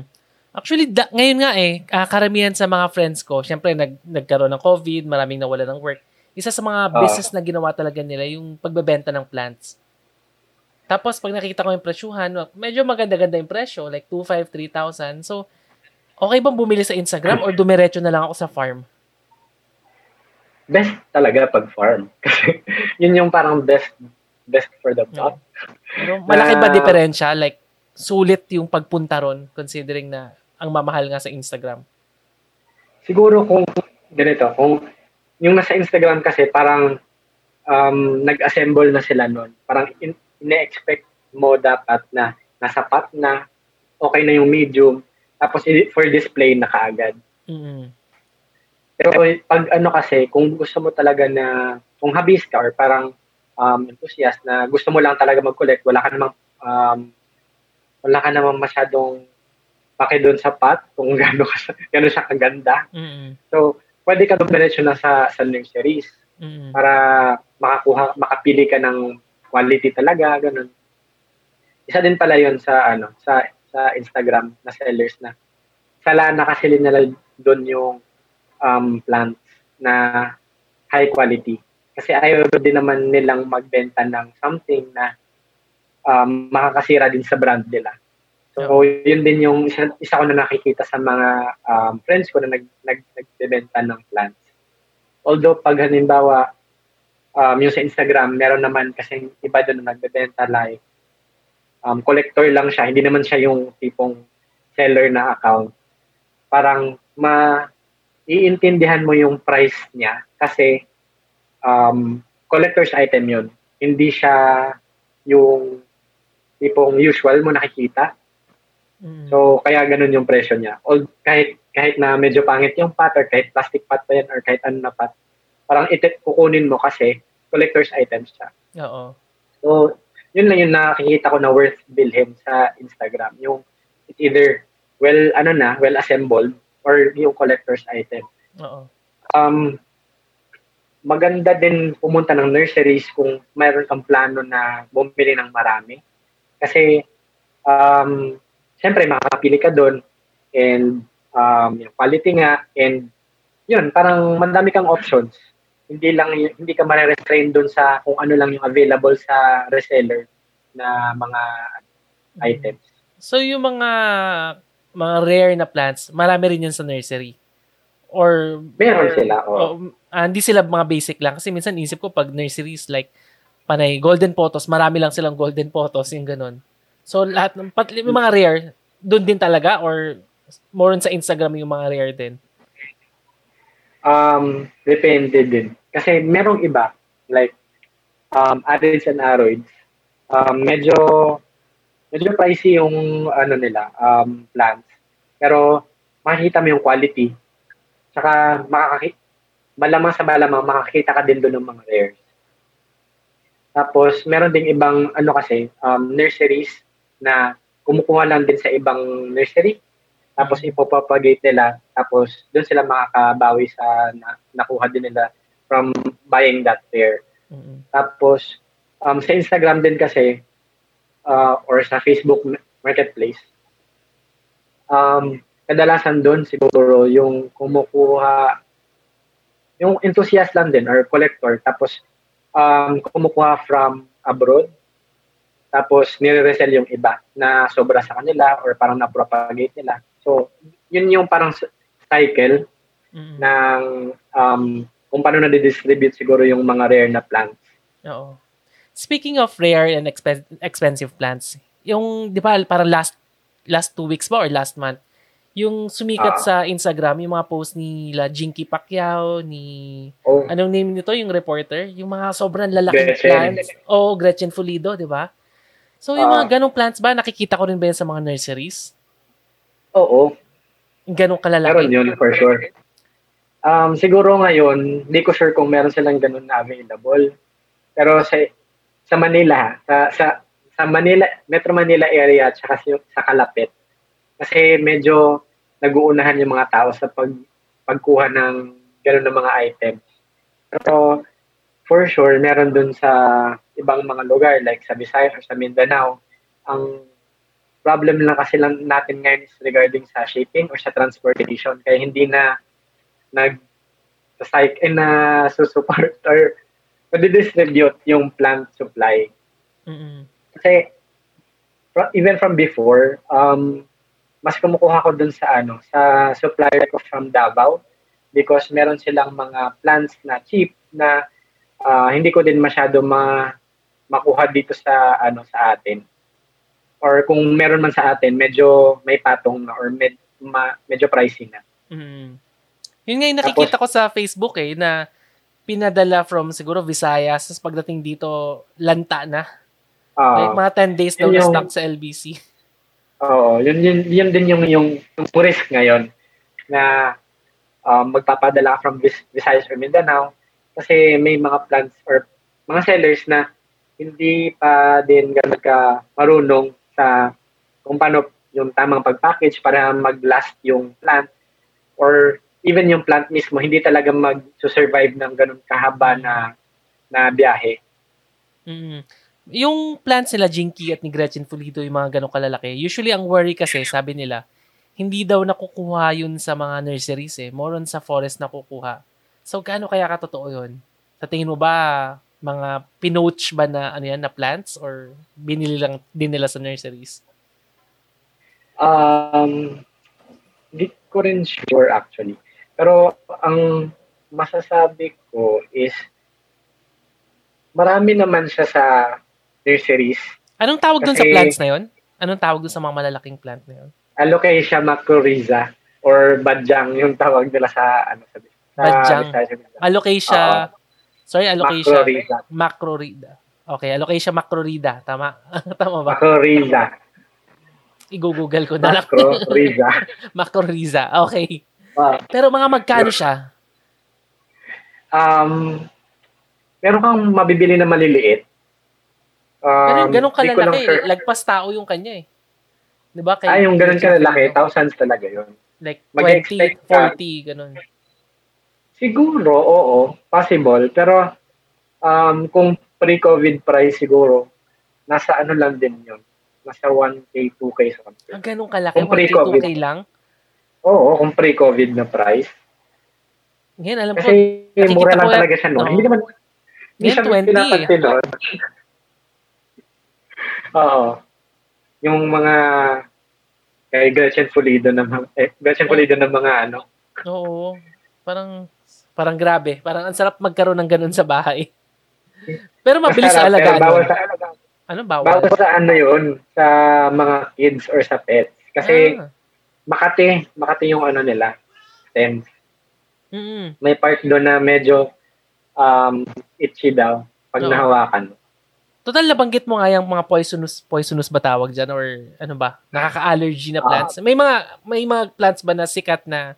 Actually, da, ngayon nga eh, uh, karamihan sa mga friends ko, syempre nag, nagkaroon ng COVID, maraming nawala ng work. Isa sa mga uh, business na ginawa talaga nila yung pagbebenta ng plants. Tapos pag nakita ko yung presyuhan, medyo maganda-ganda yung presyo, like 2,500, 3,000. So, okay bang bumili sa Instagram or dumiretso na lang ako sa farm? best talaga pag farm. Kasi yun yung parang best best for the plot. Pero malaki ba diferensya? Like, sulit yung pagpunta ron considering na ang mamahal nga sa Instagram? Siguro kung ganito, kung yung nasa Instagram kasi parang um, nag-assemble na sila nun. Parang in, ine-expect mo dapat na nasa pot na, okay na yung medium, tapos for display na kaagad. Mm-hmm. Pero pag ano kasi, kung gusto mo talaga na, kung habis ka or parang um, enthusiast na gusto mo lang talaga mag-collect, wala ka namang, um, wala ka namang masyadong paki doon sa pot kung gaano, ka, gaano siya kaganda. Mm-hmm. So, pwede ka dumiretso na sa, sa nurseries mm-hmm. para makakuha, makapili ka ng quality talaga, ganun. Isa din pala yon sa ano sa sa Instagram na sellers na sala na kasi nila doon yung um, plants na high quality. Kasi ayaw din naman nilang magbenta ng something na um, makakasira din sa brand nila. So, yeah. yun din yung isa, isa ko na nakikita sa mga um, friends ko na nag, nag, nagbebenta ng plants. Although, pag halimbawa, um, yung sa Instagram, meron naman kasi iba doon na nagbebenta like um, collector lang siya. Hindi naman siya yung tipong seller na account. Parang ma iintindihan mo yung price niya kasi um, collector's item yun. Hindi siya yung tipong usual mo nakikita. Mm. So, kaya ganun yung presyo niya. All, kahit, kahit na medyo pangit yung pot or kahit plastic pot pa yan or kahit ano na pot, parang itit kukunin mo kasi collector's items siya. Oo. So, yun lang yung nakikita ko na worth bilhin sa Instagram. Yung it's either well, ano na, well assembled or yung collector's item. Oo. Um, maganda din pumunta ng nurseries kung mayroon kang plano na bumili ng marami. Kasi, um, siyempre, makakapili ka doon and um, yung quality nga, and yun, parang madami kang options. Hindi lang, hindi ka ma-restrain dun sa kung ano lang yung available sa reseller na mga items. So yung mga mga rare na plants, marami rin yun sa nursery. Or Meron sila, oo. o, ah, hindi sila mga basic lang kasi minsan isip ko pag nurseries like panay golden photos, marami lang silang golden photos yung ganun. So lahat ng pat, yung mga rare doon din talaga or more on sa Instagram yung mga rare din. Um, depende din. Kasi merong iba, like, um, Arids and Aroids, um, medyo, medyo pricey yung, ano nila, um, plants. Pero, makikita mo yung quality. Tsaka, makakaki, malamang sa malamang, makakita ka din doon ng mga rares. Tapos, meron ding ibang, ano kasi, um, nurseries na kumukuha lang din sa ibang nursery. Tapos, ipopropagate nila. Tapos, doon sila makakabawi sa na, nakuha din nila from buying that pair. Mm-mm. Tapos, um, sa Instagram din kasi, uh, or sa Facebook Marketplace, um, kadalasan doon siguro yung kumukuha, yung enthusiast lang din or collector, tapos um, kumukuha from abroad, tapos nire-resell yung iba na sobra sa kanila or parang na-propagate nila. So, yun yung parang cycle Mm-mm. ng um, kung paano na-distribute siguro yung mga rare na plants. Oo. Speaking of rare and expen- expensive plants, yung, di ba, parang last last two weeks ba or last month, yung sumikat Ah. sa Instagram, yung mga post ni la Jinky Pacquiao, ni, Oh, anong name nito, yung reporter, yung mga sobrang lalaking Gretchen. plants. Oo, Gretchen Fulido, di ba? So, yung Ah. mga ganong plants ba, nakikita ko rin ba yan sa mga nurseries? oo. Ganong kalalaki? Meron yun, for sure. Um, siguro ngayon, hindi ko sure kung meron silang ganun na available. Pero sa sa Manila, sa sa, sa Manila, Metro Manila area at saka sa, kalapit. Kasi medyo nag-uunahan yung mga tao sa pag pagkuha ng ganun na mga items. Pero for sure, meron dun sa ibang mga lugar like sa Visayas or sa Mindanao. Ang problem lang kasi lang natin ngayon is regarding sa shipping or sa transportation. Kaya hindi na nag sa eh, na susupport or distribute yung plant supply. Mm-mm. Kasi even from before, um, mas kumukuha ko dun sa ano, sa supplier ko from Davao because meron silang mga plants na cheap na ah, hindi ko din masyado ma makuha dito sa ano sa atin. Or kung meron man sa atin, medyo may patong na or med, ma, medyo pricey na. Mm. Yun nga yung nakikita ko sa Facebook eh, na pinadala from siguro Visayas, tapos pagdating dito, lanta na. Ah, like mga 10 days daw na stock sa LBC. Oo, yun, yun, yun din yung, yung, yung risk ngayon na um, magpapadala from Vis- Visayas or Mindanao kasi may mga plants or mga sellers na hindi pa din ganun ka marunong sa kung paano yung tamang pag-package para mag-last yung plant or even yung plant mismo hindi talaga mag-survive ng ganun kahaba na na biyahe. Mm. Yung plants nila, Jinky at ni Gretchen Pulido, yung mga ganong kalalaki, usually ang worry kasi, sabi nila, hindi daw nakukuha yun sa mga nurseries eh. More on sa forest nakukuha. So, gaano kaya katotoo yun? Sa tingin mo ba, mga pinoach ba na, ano yan, na plants or binili lang din nila sa nurseries? Um, di ko rin sure actually. Pero ang masasabi ko is marami naman siya sa nurseries. Anong tawag dun sa plants na yun? Anong tawag dun sa mga malalaking plant na yun? Alocasia macrorhiza or badyang yung tawag nila sa ano sabi. Sa. Visayas. Alocasia, sorry, alocasia, Macrorhiza. macrorida. Okay, alocasia macrorida. Tama? Tama ba? Macrorhiza. I-google ko na lang. Macrorhiza. macrorhiza. Okay. Ah, Pero mga magkano siya? um, meron kang mabibili na maliliit. Ganun, Um, ganun lang kalalaki. sure. Lagpas tao yung kanya eh. Di ba? Kay- Ah, yung ganun kalalaki, thousands talaga yun. Like Mag-expect 20, ka. 40, ganun. Siguro, oo, possible. Pero um, kung pre-COVID price siguro, nasa ano lang din yun. Nasa 1K, 2K something. Ang ganun kalaki. Kung 1K, pre-COVID. 2K lang. Oo, kung pre-COVID na price. Ngayon, alam ko, Kasi mura lang talaga siya noon. Oo. Hindi naman, hindi siya 20 pinapansin noon. Oo. Yung mga kay Gretchen Pulido ng mga, eh, Gretchen Pulido ng mga ano. Oo. Parang, parang grabe. Parang ang sarap magkaroon ng ganun sa bahay. Pero mabilis sa Masarap, alagaan. Pero bawal sa, Ano bawal? bawal sa ano yun, sa mga kids or sa pets. Kasi Ah. Makati, Makati yung ano nila, stems. Mm-mm. May part doon na medyo um, itchy daw pag Oo. nahawakan. Total, nabanggit mo nga yung mga poisonous, poisonous ba tawag dyan? Or ano ba? Nakaka-allergy na Ah. plants? may mga may mga plants ba na sikat na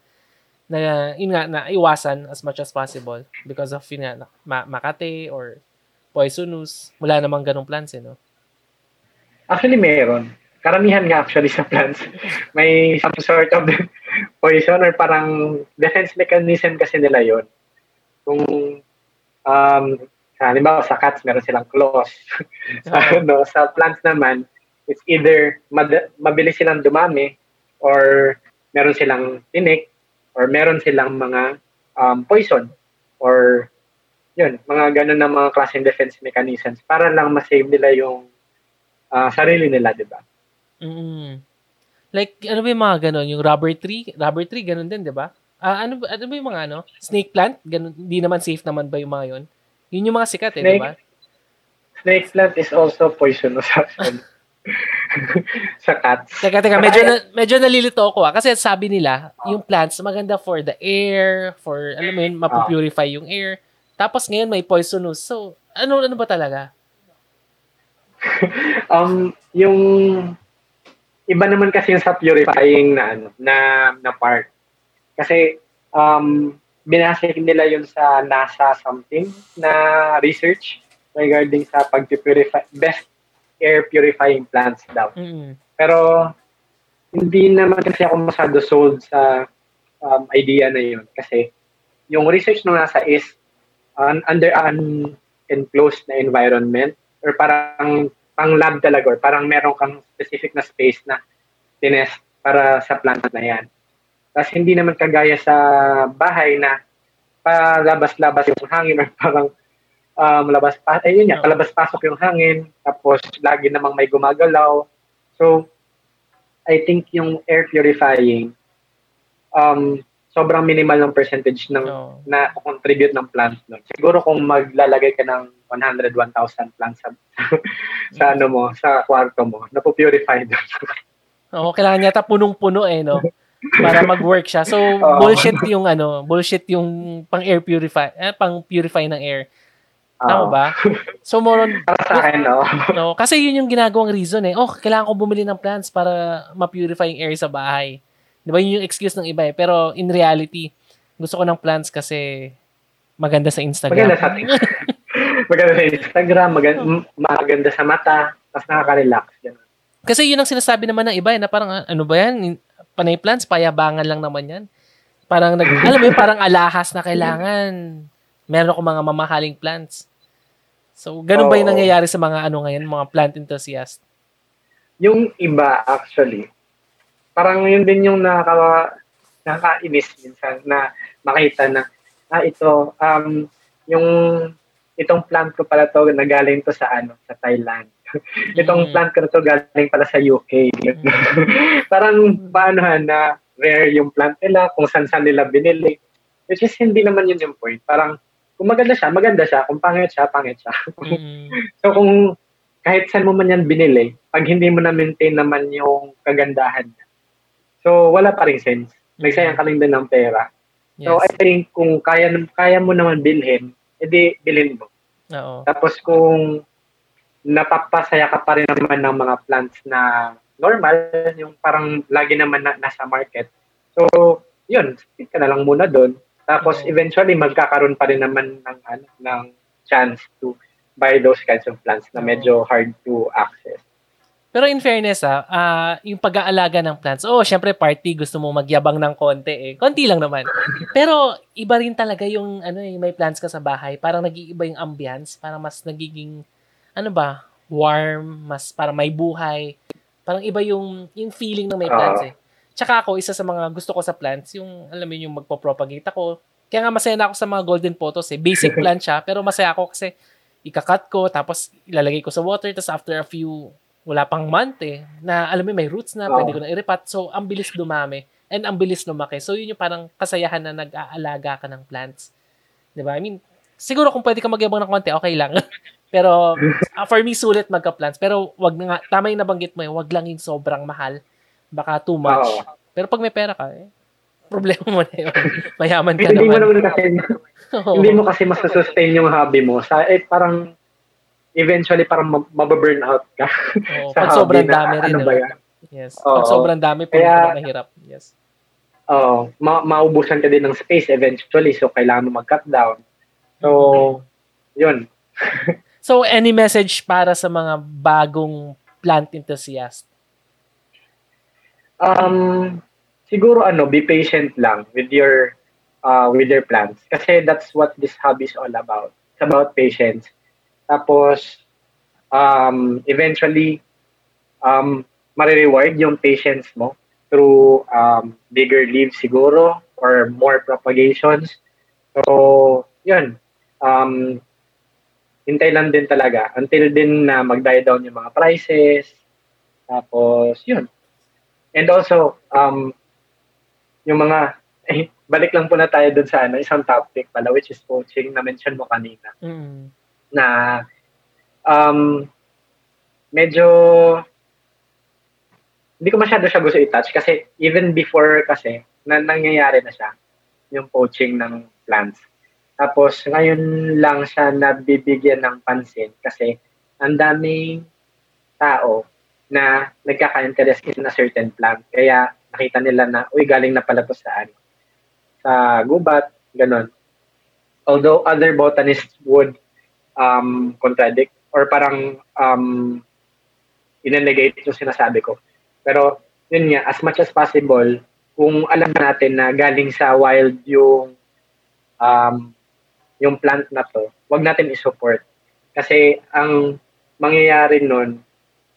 na yun nga, na iwasan as much as possible because of yun nga, ma- makate or poisonous. Wala namang ganong plants eh, no? Actually, meron. Karamihan nga actually sa plants. May some sort of poison or parang defense mechanism kasi nila yon. Kung um, halimbawa sa cats, meron silang claws. sa, Oo. ano, sa plants naman, it's either mad- mabilis silang dumami or meron silang tinik or meron silang mga um, poison or yun, mga ganun na mga klaseng defense mechanisms para lang ma-save nila yung ah, sarili nila, di ba? Mm. Like, ano ba yung mga ganon? Yung rubber tree? Rubber tree, ganon din, di ba? Ah, ano, ano ba yung mga ano? Snake plant? Ganon, hindi naman safe naman ba yung mga yun? Yun yung mga sikat eh, di ba? Snake plant is also poisonous actually. sa cats. Teka, teka, medyo, na, medyo nalilito ako ah. Kasi sabi nila, yung plants, maganda for the air, for, alam mo yun, mapupurify yung air. Tapos ngayon may poisonous. So, ano, ano ba talaga? Um, yung iba naman kasi yung sa purifying na ano, na na part. Kasi um binasa nila yun sa NASA something na research regarding sa pag-purify best air purifying plants daw. Mm-mm. Pero hindi naman kasi ako masyado sold sa um, idea na yun kasi yung research ng NASA is un- under an enclosed na environment or parang pang lab talaga or parang meron kang specific na space na tinest para sa plant na yan. Tapos hindi naman kagaya sa bahay na palabas-labas yung hangin or parang um, labas pa ayun nga, Oo. palabas-pasok yung hangin tapos lagi namang may gumagalaw. So I think yung air purifying um sobrang minimal ng percentage ng Oo. na contribute ng plant nun. Siguro kung maglalagay ka ng 101,000 plants sa, sa ano mo, sa kwarto mo, napupurify doon. Oo, kailangan yata punong-puno eh, no? Para mag-work siya. So, Oo. bullshit yung ano, bullshit yung pang air purify, eh, pang purify ng air. Tama ba? So, more on, Para sa akin, no? no, kasi yun yung ginagawang reason eh. Oh, kailangan ko bumili ng plants para ma-purify yung air sa bahay. Di ba yun yung excuse ng iba eh. Pero in reality, gusto ko ng plants kasi maganda sa Instagram. Maganda sa maganda sa Instagram, maganda, maganda sa mata, tapos nakaka-relax. Yan. Kasi yun ang sinasabi naman ng iba eh, na parang ah, ano ba yan? Panay plants, payabangan lang naman yan. Parang nag, alam mo yun, parang alahas na kailangan. Meron ako mga mamahaling plants. So, ganun ba yung nangyayari sa mga ano ngayon, mga plant enthusiast? Yung iba, actually, parang yun din yung nakaka, nakakainis minsan na makita na, ah, ito, um, yung itong plant ko pala to, nagaling to sa ano, sa Thailand. itong Mm. plant ko na to galing pala sa UK. parang paano na rare yung plant nila, kung saan saan nila binili. Which is hindi naman yun yung point. Parang kung maganda siya, maganda siya. Kung pangit siya, pangit siya. Mm. so kung kahit saan mo man yan binili, pag hindi mo na-maintain naman yung kagandahan niya, so wala pa rin sense. Nagsayang ka lang din ng pera. So I Yes. think kung kaya kaya mo naman bilhin, edi bilhin mo. Oo. Tapos kung napapasaya ka pa rin naman ng mga plants na normal, yung parang lagi naman na, nasa market. So, yun, stick ka na lang muna doon. Tapos Oo. eventually magkakaroon pa rin naman ng ano, ng chance to buy those kinds of plants na medyo hard to access. Pero in fairness ah, ah, yung pag-aalaga ng plants, oh, syempre party, gusto mo magyabang ng konti eh. Konti lang naman. Pero iba rin talaga yung ano eh, may plants ka sa bahay, parang nag-iiba yung ambience, parang mas nagiging ano ba, warm, mas parang may buhay. Parang iba yung yung feeling ng may Oo. plants eh. Tsaka ako, isa sa mga gusto ko sa plants, yung, alam mo yun, yung magpo-propagate ako. Kaya nga masaya na ako sa mga golden photos eh. Basic plant siya, pero masaya ako kasi ikakat ko, tapos ilalagay ko sa water, tapos after a few, wala pang month eh, na alam mo may roots na, oh. pwede ko na iripat. So, ang bilis dumami and ang bilis lumaki. So, yun yung parang kasayahan na nag-aalaga ka ng plants. 'Di ba? I mean, siguro kung pwede ka magyabang ng konti, okay lang. Pero uh, for me sulit magka-plants. Pero wag na nga tama yung nabanggit mo, eh, wag lang yung sobrang mahal. Baka too much. Oh. Pero pag may pera ka, eh, problema mo na yun. Mayaman ka hindi naman. Mo naman kasi, oh. Hindi mo kasi masusustain yung hobby mo. Sa, eh, parang eventually parang mababurn out ka. Oh, sa pag sobrang dami rin. Ano ba yan? Yes. Oh, pag sobrang dami, po Kaya, mahirap. Yes. Oh, ma- maubusan ka din ng space eventually. So, kailangan mo mag-cut down. So, yun. so, any message para sa mga bagong plant enthusiast? Um, siguro ano, be patient lang with your uh, with your plants. Kasi that's what this hobby is all about. It's about patience. Tapos, um, eventually, um, marireward yung patience mo through um, bigger leaves siguro or more propagations. So, yun um, hintay lang din talaga until din na mag-die down yung mga prices. Tapos, yun. And also, um, yung mga, eh, balik lang po na tayo dun sa ano, isang topic pala, which is coaching, na mention mo kanina. Mm. Na, um, medyo, hindi ko masyado siya gusto i-touch kasi even before kasi, na, nangyayari na siya, yung coaching ng plants. Tapos ngayon lang siya nabibigyan ng pansin kasi ang daming tao na nagkaka-interest in a certain plant. Kaya nakita nila na, uy, galing na pala to sa ano, sa gubat, ganun. Although other botanists would um, contradict or parang um, inenegate yung sinasabi ko. Pero yun nga, as much as possible, kung alam natin na galing sa wild yung um, yung plant na to, wag natin i-support. Kasi ang mangyayari nun,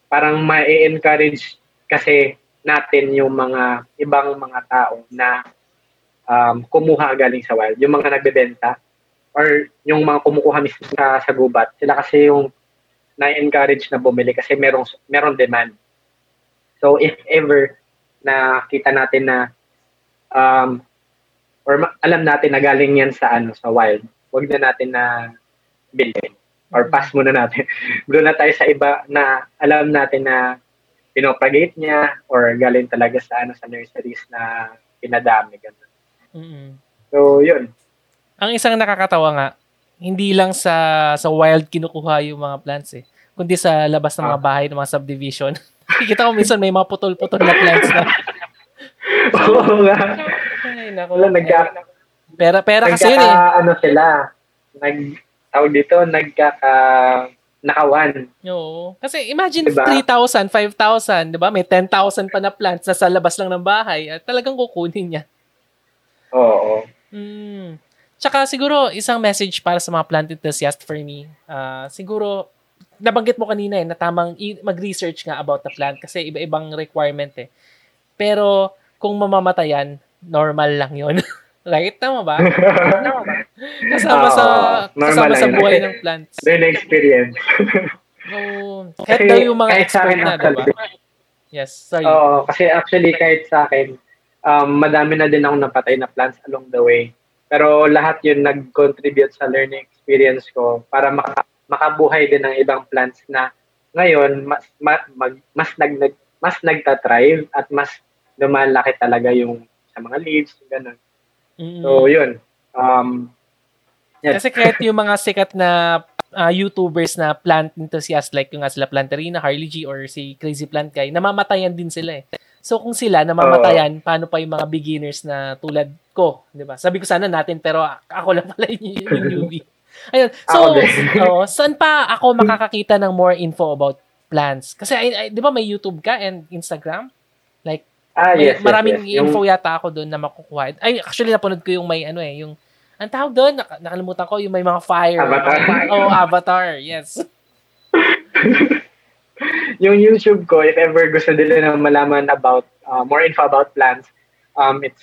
parang ma-encourage kasi natin yung mga ibang mga tao na um, kumuha galing sa wild. Yung mga nagbebenta or yung mga kumukuha mismo sa, sa gubat. Sila kasi yung na-encourage na bumili kasi merong, merong demand. So if ever na kita natin na um, or ma- alam natin na galing yan sa ano sa wild, wag na natin na bilhin or mm. pass muna natin. Doon na tayo sa iba na alam natin na pinopagate niya or galing talaga sa ano sa nurseries na pinadami ganun. Mm-hmm. So, yun. Ang isang nakakatawa nga, hindi lang sa sa wild kinukuha yung mga plants eh, kundi sa labas ng mga ah. bahay ng mga subdivision. Kita ko minsan may mga putol-putol na plants na. Oo nga. Ay, naku. Wala, nagka, Pera, pera kasi yun eh. ano sila, nag, tawag dito, nagkaka, nakawan. Oo. Kasi imagine diba? 3,000, 5,000, di ba? May 10,000 pa na plants na sa labas lang ng bahay at talagang kukunin niya. Oo. Mm. Tsaka siguro, isang message para sa mga plant enthusiast for me. Uh, siguro, nabanggit mo kanina eh, na tamang mag-research nga about the plant kasi iba-ibang requirement eh. Pero, kung mamamatayan, normal lang yon Right? Tama ba? Tama ba? Kasama sa, kasama sa buhay ng plants. Then experience. oh, kahit daw yung mga expert na, diba? Yes, sorry. Oo, kasi actually kahit sa akin, um, madami na din ako napatay na plants along the way. Pero lahat yun nag-contribute sa learning experience ko para maka, makabuhay din ng ibang plants na ngayon mas ma, mag, mas nag, nag mas nagta-thrive at mas lumalaki talaga yung sa mga leaves, ganun. Mm-hmm. So, yun. Um, yan. Kasi kahit yung mga sikat na uh, YouTubers na plant enthusiast like yung nga sila Planterina, Harley G, or si Crazy Plant Guy, namamatayan din sila eh. So kung sila namamatayan, uh, paano pa yung mga beginners na tulad ko, 'di ba? Sabi ko sana natin pero ako lang pala yung, yung newbie. Ayun. So, oh, saan pa ako makakakita ng more info about plants? Kasi 'di ba may YouTube ka and Instagram? Like Ah, yes, maraming yes, info yung... yata ako doon na makukuha. Ay, actually, napanood ko yung may ano eh, yung, ang tawag doon, nak- nakalimutan ko, yung may mga fire. Avatar. oh, Avatar, yes. yung YouTube ko, if ever gusto nila na malaman about uh, more info about plants, um, it's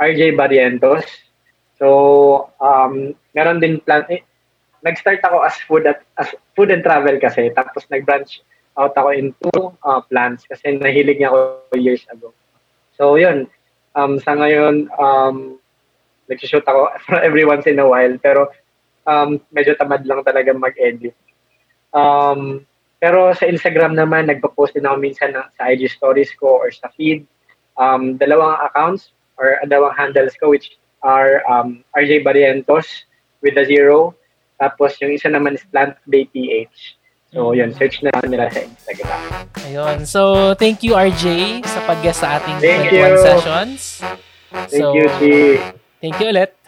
RJ Barrientos. So, um, meron din plant, eh, nag-start ako as food at as food and travel kasi tapos nag-branch out ako into uh, plants kasi nahilig niya ako years ago. So, yun. Um, sa ngayon, um, nag-shoot ako every once in a while pero um, medyo tamad lang talaga mag-edit. Um, pero sa Instagram naman, nagpo-post din ako minsan na, sa IG stories ko or sa feed. Um, dalawang accounts or dalawang handles ko which are um, RJ Barrientos with a zero. Tapos yung isa naman is Plant Bay PH. So yun, search na nila sa Instagram. Ayun. So thank you RJ sa pag-guest sa ating Thank 21 you. sessions. Thank so, you, Chi. Thank you ulit.